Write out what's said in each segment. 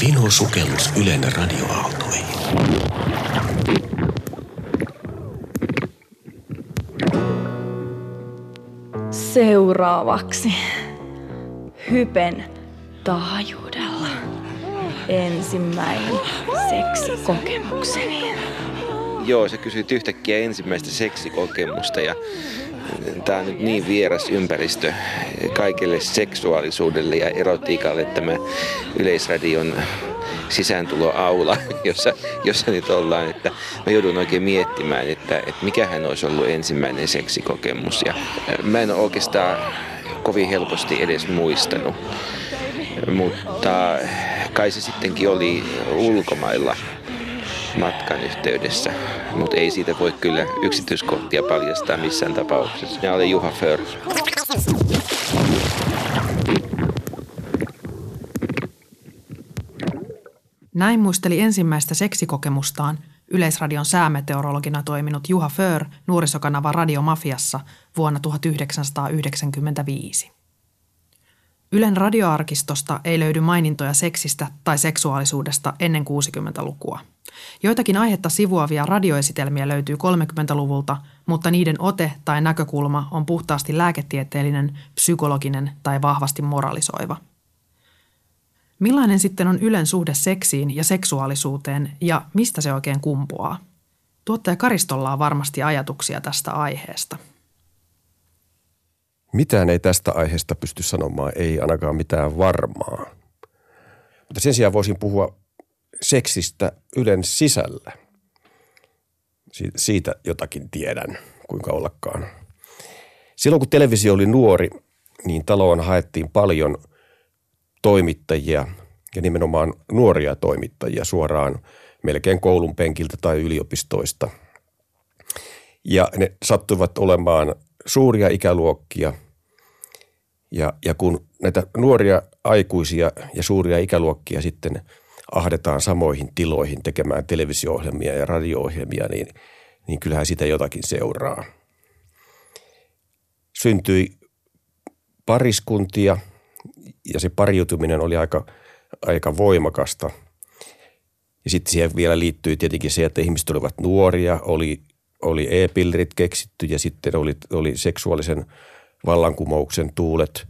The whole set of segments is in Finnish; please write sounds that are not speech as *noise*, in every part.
Vino sukellus Ylen radioaaltoihin. Seuraavaksi hypen taajuudella ensimmäinen seksikokemukseni. Joo, se kysyy yhtäkkiä ensimmäistä seksikokemusta ja tämä on nyt niin vieras ympäristö kaikelle seksuaalisuudelle ja erotiikalle tämä Yleisradion sisääntuloaula, *laughs* jossa, jossa nyt ollaan, että mä joudun oikein miettimään, että, että mikähän olisi ollut ensimmäinen seksikokemus. Ja mä en oikeastaan kovin helposti edes muistanut, mutta kai se sittenkin oli ulkomailla matkan yhteydessä, mutta ei siitä voi kyllä yksityiskohtia paljastaa missään tapauksessa. Minä olen Juha För. Näin muisteli ensimmäistä seksikokemustaan Yleisradion säämeteorologina toiminut Juha För nuorisokanava Radio Mafiassa vuonna 1995. Ylen radioarkistosta ei löydy mainintoja seksistä tai seksuaalisuudesta ennen 60-lukua. Joitakin aihetta sivuavia radioesitelmiä löytyy 30-luvulta, mutta niiden ote tai näkökulma on puhtaasti lääketieteellinen, psykologinen tai vahvasti moralisoiva. Millainen sitten on Ylen suhde seksiin ja seksuaalisuuteen ja mistä se oikein kumpuaa? Tuottaja Karistolla on varmasti ajatuksia tästä aiheesta. Mitään ei tästä aiheesta pysty sanomaan, ei ainakaan mitään varmaa. Mutta sen sijaan voisin puhua seksistä Ylen sisällä. Siitä jotakin tiedän, kuinka ollakaan. Silloin kun televisio oli nuori, niin taloon haettiin paljon toimittajia ja nimenomaan nuoria toimittajia suoraan melkein koulun penkiltä tai yliopistoista. Ja ne sattuivat olemaan suuria ikäluokkia. Ja, ja kun näitä nuoria aikuisia ja suuria ikäluokkia sitten – ahdetaan samoihin tiloihin tekemään televisio-ohjelmia ja radio-ohjelmia, niin, niin kyllähän sitä jotakin seuraa. Syntyi pariskuntia ja se pariutuminen oli aika, aika voimakasta. Ja sitten siihen vielä liittyy tietenkin se, että ihmiset olivat nuoria, oli, oli e-pillerit keksitty ja sitten oli, oli seksuaalisen vallankumouksen tuulet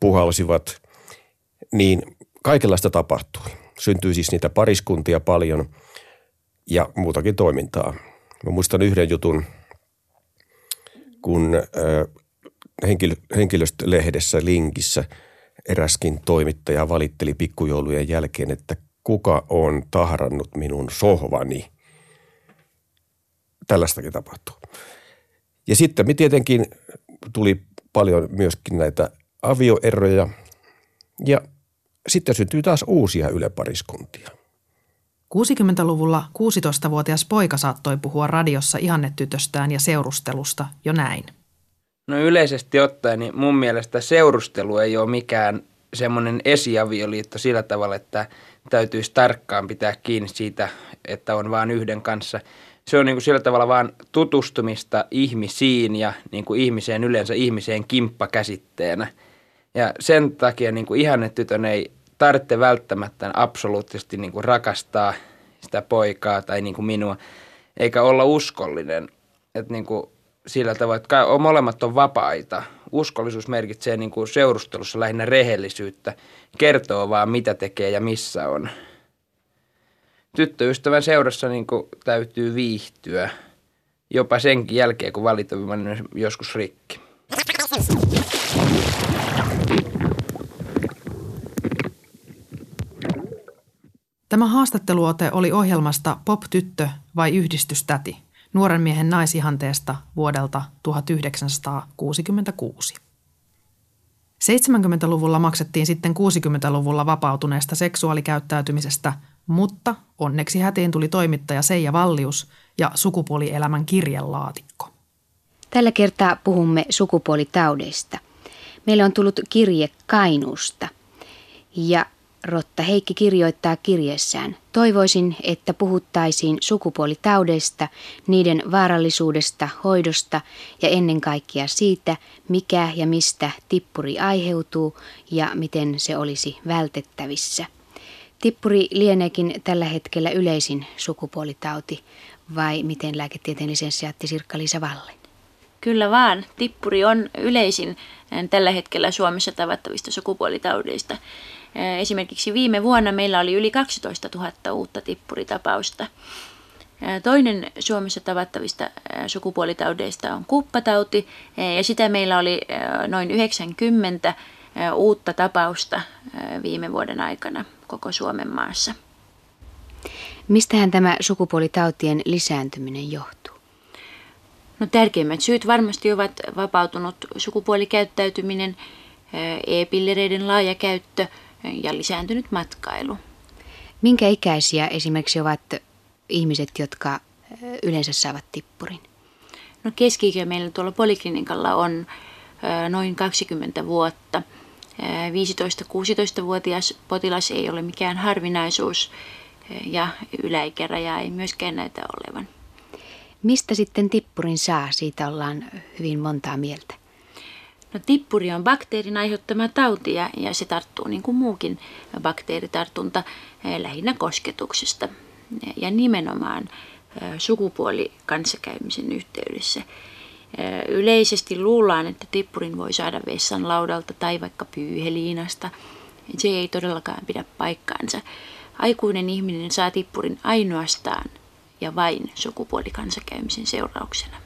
puhalsivat. Niin kaikenlaista tapahtui. Syntyi siis niitä pariskuntia paljon ja muutakin toimintaa. Mä muistan yhden jutun, kun henkilö, henkilöstölehdessä Linkissä eräskin toimittaja valitteli pikkujoulujen jälkeen, että kuka on tahrannut minun sohvani. Tällaistakin tapahtuu. Ja sitten me tietenkin tuli paljon myöskin näitä avioeroja ja sitten syntyy taas uusia ylepariskuntia. 60-luvulla 16-vuotias poika saattoi puhua radiossa ihannetytöstään ja seurustelusta jo näin. No yleisesti ottaen, niin mun mielestä seurustelu ei ole mikään semmoinen esiavioliitto sillä tavalla, että täytyisi tarkkaan pitää kiinni siitä, että on vain yhden kanssa. Se on niin kuin sillä tavalla vain tutustumista ihmisiin ja niin kuin ihmiseen yleensä ihmiseen kimppakäsitteenä – ja sen takia niin ihannetytön ei tarvitse välttämättä absoluuttisesti niin kuin rakastaa sitä poikaa tai niin kuin minua, eikä olla uskollinen. Että niin kuin sillä tavalla, että molemmat on vapaita. Uskollisuus merkitsee niin kuin seurustelussa lähinnä rehellisyyttä, kertoo vaan mitä tekee ja missä on. Tyttöystävän seurassa niin kuin täytyy viihtyä, jopa senkin jälkeen, kun on joskus rikki. Tämä haastatteluote oli ohjelmasta Pop-tyttö vai yhdistystäti, nuoren miehen naisihanteesta vuodelta 1966. 70-luvulla maksettiin sitten 60-luvulla vapautuneesta seksuaalikäyttäytymisestä, mutta onneksi hätiin tuli toimittaja Seija Vallius ja sukupuolielämän kirjelaatikko. Tällä kertaa puhumme sukupuolitaudeista. Meille on tullut kirje Kainuusta. Ja Rotta Heikki kirjoittaa kirjeessään. Toivoisin, että puhuttaisiin sukupuolitaudeista, niiden vaarallisuudesta, hoidosta ja ennen kaikkea siitä, mikä ja mistä tippuri aiheutuu ja miten se olisi vältettävissä. Tippuri lieneekin tällä hetkellä yleisin sukupuolitauti, vai miten lääketieteen lisensiaatti Sirkka-Liisa Valle? Kyllä vaan. Tippuri on yleisin eh, tällä hetkellä Suomessa tavattavista sukupuolitaudeista. Eh, esimerkiksi viime vuonna meillä oli yli 12 000 uutta tippuritapausta. Eh, toinen Suomessa tavattavista sukupuolitaudeista on kuppatauti ja sitä meillä oli noin 90 uutta tapausta viime vuoden aikana koko Suomen maassa. Mistähän tämä sukupuolitautien lisääntyminen johtuu? No tärkeimmät syyt varmasti ovat vapautunut sukupuolikäyttäytyminen, e-pillereiden laaja käyttö ja lisääntynyt matkailu. Minkä ikäisiä esimerkiksi ovat ihmiset, jotka yleensä saavat tippurin? No keski meillä tuolla poliklinikalla on noin 20 vuotta. 15-16-vuotias potilas ei ole mikään harvinaisuus ja yläikäraja ei myöskään näitä olevan. Mistä sitten tippurin saa? Siitä ollaan hyvin montaa mieltä. No, tippuri on bakteerin aiheuttama tauti ja, ja se tarttuu niin kuin muukin bakteeritartunta eh, lähinnä kosketuksesta ja nimenomaan eh, sukupuoli kanssakäymisen yhteydessä. Eh, yleisesti luullaan, että tippurin voi saada vessan laudalta tai vaikka pyyheliinasta. Se ei todellakaan pidä paikkaansa. Aikuinen ihminen saa tippurin ainoastaan ja vain sukupuolikanssakäymisen seurauksena.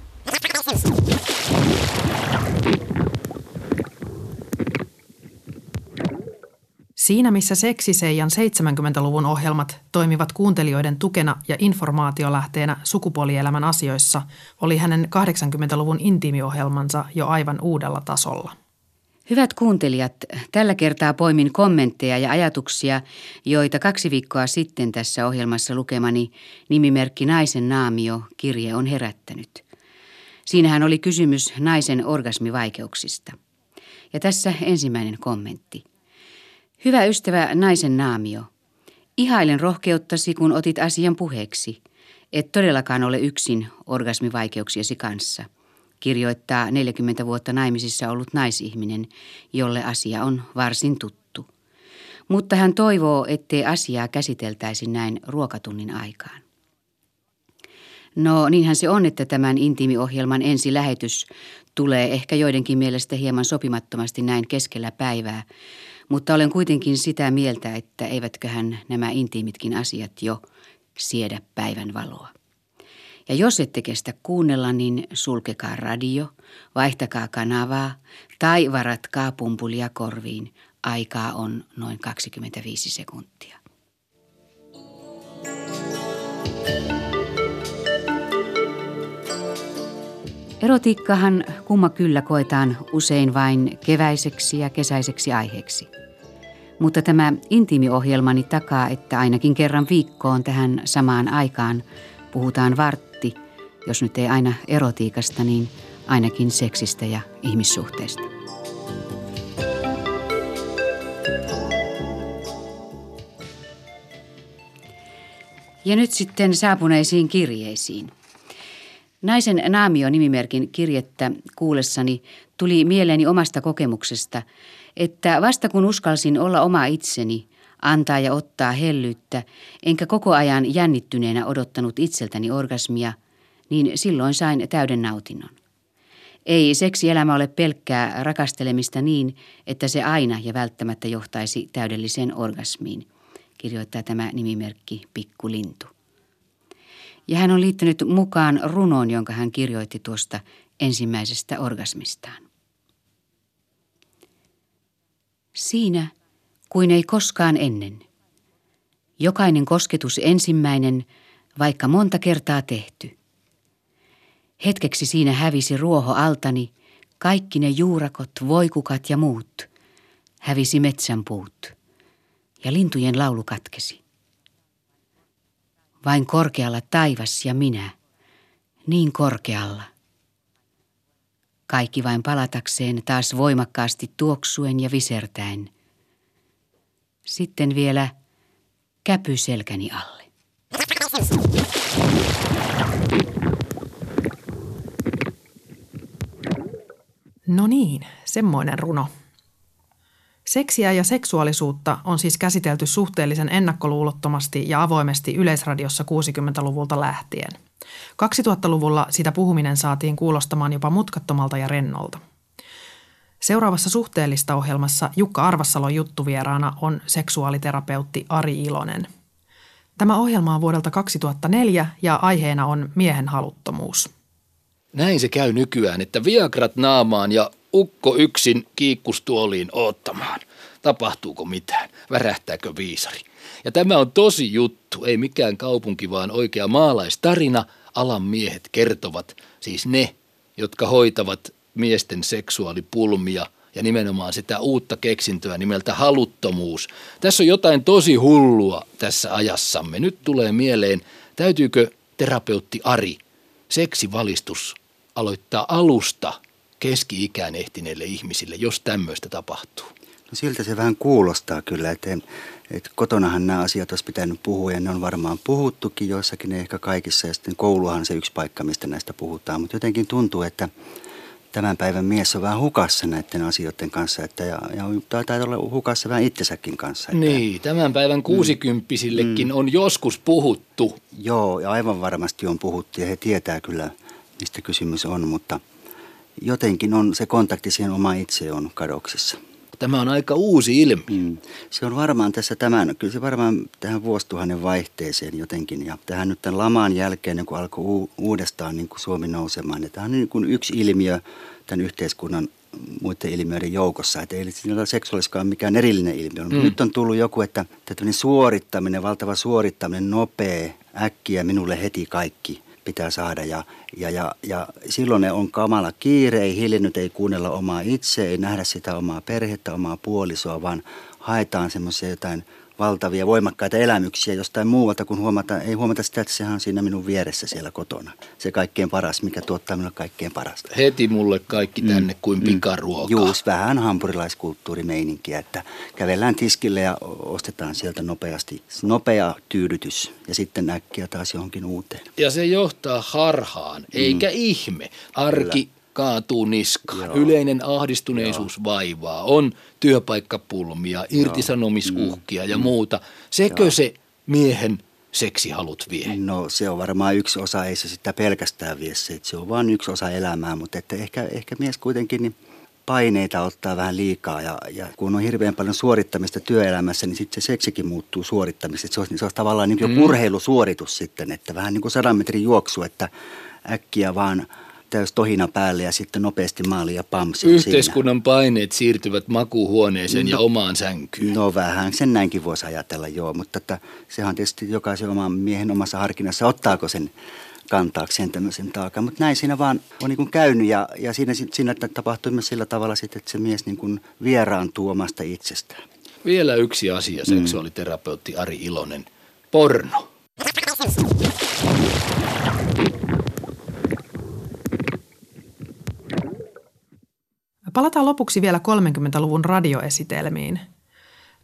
Siinä missä Seksiseijan 70-luvun ohjelmat toimivat kuuntelijoiden tukena ja informaatiolähteenä sukupuolielämän asioissa, oli hänen 80-luvun intiimiohjelmansa jo aivan uudella tasolla. Hyvät kuuntelijat, tällä kertaa poimin kommentteja ja ajatuksia, joita kaksi viikkoa sitten tässä ohjelmassa lukemani nimimerkki Naisen naamio kirje on herättänyt. Siinähän oli kysymys naisen orgasmivaikeuksista. Ja tässä ensimmäinen kommentti. Hyvä ystävä naisen naamio, ihailen rohkeuttasi, kun otit asian puheeksi. Et todellakaan ole yksin orgasmivaikeuksiesi kanssa – kirjoittaa 40 vuotta naimisissa ollut naisihminen, jolle asia on varsin tuttu. Mutta hän toivoo, ettei asiaa käsiteltäisi näin ruokatunnin aikaan. No niinhän se on, että tämän intiimiohjelman ensi lähetys tulee ehkä joidenkin mielestä hieman sopimattomasti näin keskellä päivää, mutta olen kuitenkin sitä mieltä, että eivätköhän nämä intiimitkin asiat jo siedä päivän valoa. Ja jos ette kestä kuunnella, niin sulkekaa radio, vaihtakaa kanavaa tai varatkaa pumpulia korviin. Aikaa on noin 25 sekuntia. Erotiikkahan kumma kyllä koetaan usein vain keväiseksi ja kesäiseksi aiheeksi. Mutta tämä intiimiohjelmani takaa, että ainakin kerran viikkoon tähän samaan aikaan puhutaan vart jos nyt ei aina erotiikasta, niin ainakin seksistä ja ihmissuhteista. Ja nyt sitten saapuneisiin kirjeisiin. Naisen naamio nimimerkin kirjettä kuullessani tuli mieleeni omasta kokemuksesta, että vasta kun uskalsin olla oma itseni, antaa ja ottaa hellyyttä, enkä koko ajan jännittyneenä odottanut itseltäni orgasmia – niin silloin sain täyden nautinnon. Ei seksielämä ole pelkkää rakastelemista niin, että se aina ja välttämättä johtaisi täydelliseen orgasmiin, kirjoittaa tämä nimimerkki Pikku Lintu. Ja hän on liittänyt mukaan runoon, jonka hän kirjoitti tuosta ensimmäisestä orgasmistaan. Siinä, kuin ei koskaan ennen. Jokainen kosketus ensimmäinen, vaikka monta kertaa tehty – Hetkeksi siinä hävisi ruoho altani, kaikki ne juurakot, voikukat ja muut. Hävisi metsänpuut ja lintujen laulu katkesi. Vain korkealla taivas ja minä, niin korkealla. Kaikki vain palatakseen taas voimakkaasti tuoksuen ja visertäen. Sitten vielä käpy selkäni alle. No niin, semmoinen runo. Seksiä ja seksuaalisuutta on siis käsitelty suhteellisen ennakkoluulottomasti ja avoimesti Yleisradiossa 60-luvulta lähtien. 2000-luvulla sitä puhuminen saatiin kuulostamaan jopa mutkattomalta ja rennolta. Seuraavassa suhteellista ohjelmassa Jukka Arvassalon juttuvieraana on seksuaaliterapeutti Ari Ilonen. Tämä ohjelma on vuodelta 2004 ja aiheena on miehen haluttomuus. Näin se käy nykyään, että viagrat naamaan ja ukko yksin kiikkustuoliin oottamaan. Tapahtuuko mitään? Värähtääkö viisari? Ja tämä on tosi juttu, ei mikään kaupunki, vaan oikea maalaistarina. Alan miehet kertovat, siis ne, jotka hoitavat miesten seksuaalipulmia ja nimenomaan sitä uutta keksintöä nimeltä haluttomuus. Tässä on jotain tosi hullua tässä ajassamme. Nyt tulee mieleen, täytyykö terapeutti Ari seksivalistus aloittaa alusta keski-ikään ehtineille ihmisille, jos tämmöistä tapahtuu? No siltä se vähän kuulostaa kyllä, että, että kotonahan nämä asiat olisi pitänyt puhua ja ne on varmaan puhuttukin joissakin, ehkä kaikissa ja sitten kouluhan se yksi paikka, mistä näistä puhutaan, mutta jotenkin tuntuu, että tämän päivän mies on vähän hukassa näiden asioiden kanssa että, ja, ja taitaa olla hukassa vähän itsensäkin kanssa. Että, niin, tämän päivän kuusikymppisillekin mm, on joskus puhuttu. Joo, ja aivan varmasti on puhuttu ja he tietää kyllä, mistä kysymys on, mutta jotenkin on se kontakti siihen oma itse on kadoksissa. Tämä on aika uusi ilmiö. Mm. Se on varmaan tässä tämän, kyllä se varmaan tähän vuosituhannen vaihteeseen jotenkin ja tähän nyt tämän laman jälkeen, niin kun alkoi uudestaan niin kuin Suomi nousemaan. Ja tämä on niin kuin yksi ilmiö tämän yhteiskunnan muiden ilmiöiden joukossa. Että ei siinä seksuaaliskaan mikään erillinen ilmiö. Mm. Nyt on tullut joku, että tämmöinen suorittaminen, valtava suorittaminen, nopea, äkkiä, minulle heti kaikki pitää saada. Ja, ja, ja, ja silloin ne on kamala kiire, ei hiljennyt, ei kuunnella omaa itse, ei nähdä sitä omaa perhettä, omaa puolisoa, vaan haetaan semmoisia jotain valtavia, voimakkaita elämyksiä jostain muualta, kun huomata, ei huomata sitä, että sehän on siinä minun vieressä siellä kotona. Se kaikkein paras, mikä tuottaa minulle kaikkein parasta. Heti mulle kaikki mm. tänne mm, kuin pikaruoka. Juus, vähän hampurilaiskulttuurimeininkiä, että kävellään tiskille ja ostetaan sieltä nopeasti. Nopea tyydytys ja sitten äkkiä taas johonkin uuteen. Ja se johtaa harhaan, mm. eikä ihme. Arki Kyllä kaatuu niskaan. Joo. Yleinen ahdistuneisuus Joo. vaivaa. On työpaikkapulmia, irtisanomisuhkia mm. ja muuta. Sekö Joo. se miehen seksihalut vie? No se on varmaan yksi osa, ei se sitä pelkästään vie se, se on vain yksi osa elämää, mutta että ehkä, ehkä mies kuitenkin niin paineita ottaa vähän liikaa ja, ja kun on hirveän paljon suorittamista työelämässä, niin sitten se seksikin muuttuu suorittamiseksi. Se olisi, se olisi tavallaan niin kuin mm. urheilusuoritus sitten, että vähän niin kuin sadan metrin juoksu, että äkkiä vaan – täys tohina päälle ja sitten nopeasti maali ja. Yhteiskunnan siinä. paineet siirtyvät makuuhuoneeseen no, ja omaan sänkyyn. No vähän, sen näinkin voisi ajatella joo, mutta että sehän tietysti jokaisen oman miehen omassa harkinnassa, ottaako sen kantaakseen tämmöisen taakan. Mutta näin siinä vaan on niin kuin käynyt ja, ja siinä, siinä tapahtui myös sillä tavalla sitten, että se mies niin kuin vieraantuu omasta itsestään. Vielä yksi asia, seksuaaliterapeutti Ari Ilonen. Porno. Palataan lopuksi vielä 30-luvun radioesitelmiin.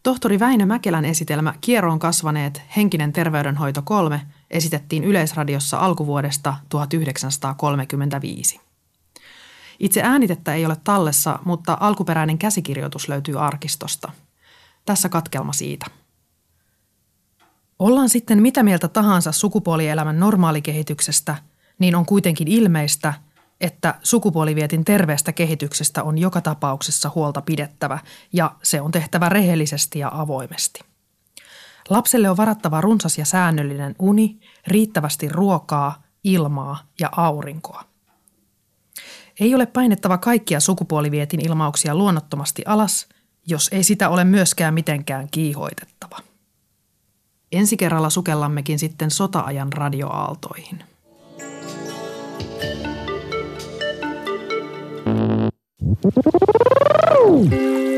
Tohtori Väinö Mäkelän esitelmä Kieroon kasvaneet henkinen terveydenhoito 3 esitettiin Yleisradiossa alkuvuodesta 1935. Itse äänitettä ei ole tallessa, mutta alkuperäinen käsikirjoitus löytyy arkistosta. Tässä katkelma siitä. Ollaan sitten mitä mieltä tahansa sukupuolielämän normaalikehityksestä, niin on kuitenkin ilmeistä – että sukupuolivietin terveestä kehityksestä on joka tapauksessa huolta pidettävä ja se on tehtävä rehellisesti ja avoimesti. Lapselle on varattava runsas ja säännöllinen uni, riittävästi ruokaa, ilmaa ja aurinkoa. Ei ole painettava kaikkia sukupuolivietin ilmauksia luonnottomasti alas, jos ei sitä ole myöskään mitenkään kiihoitettava. Ensi kerralla sukellammekin sitten sota-ajan radioaaltoihin. Música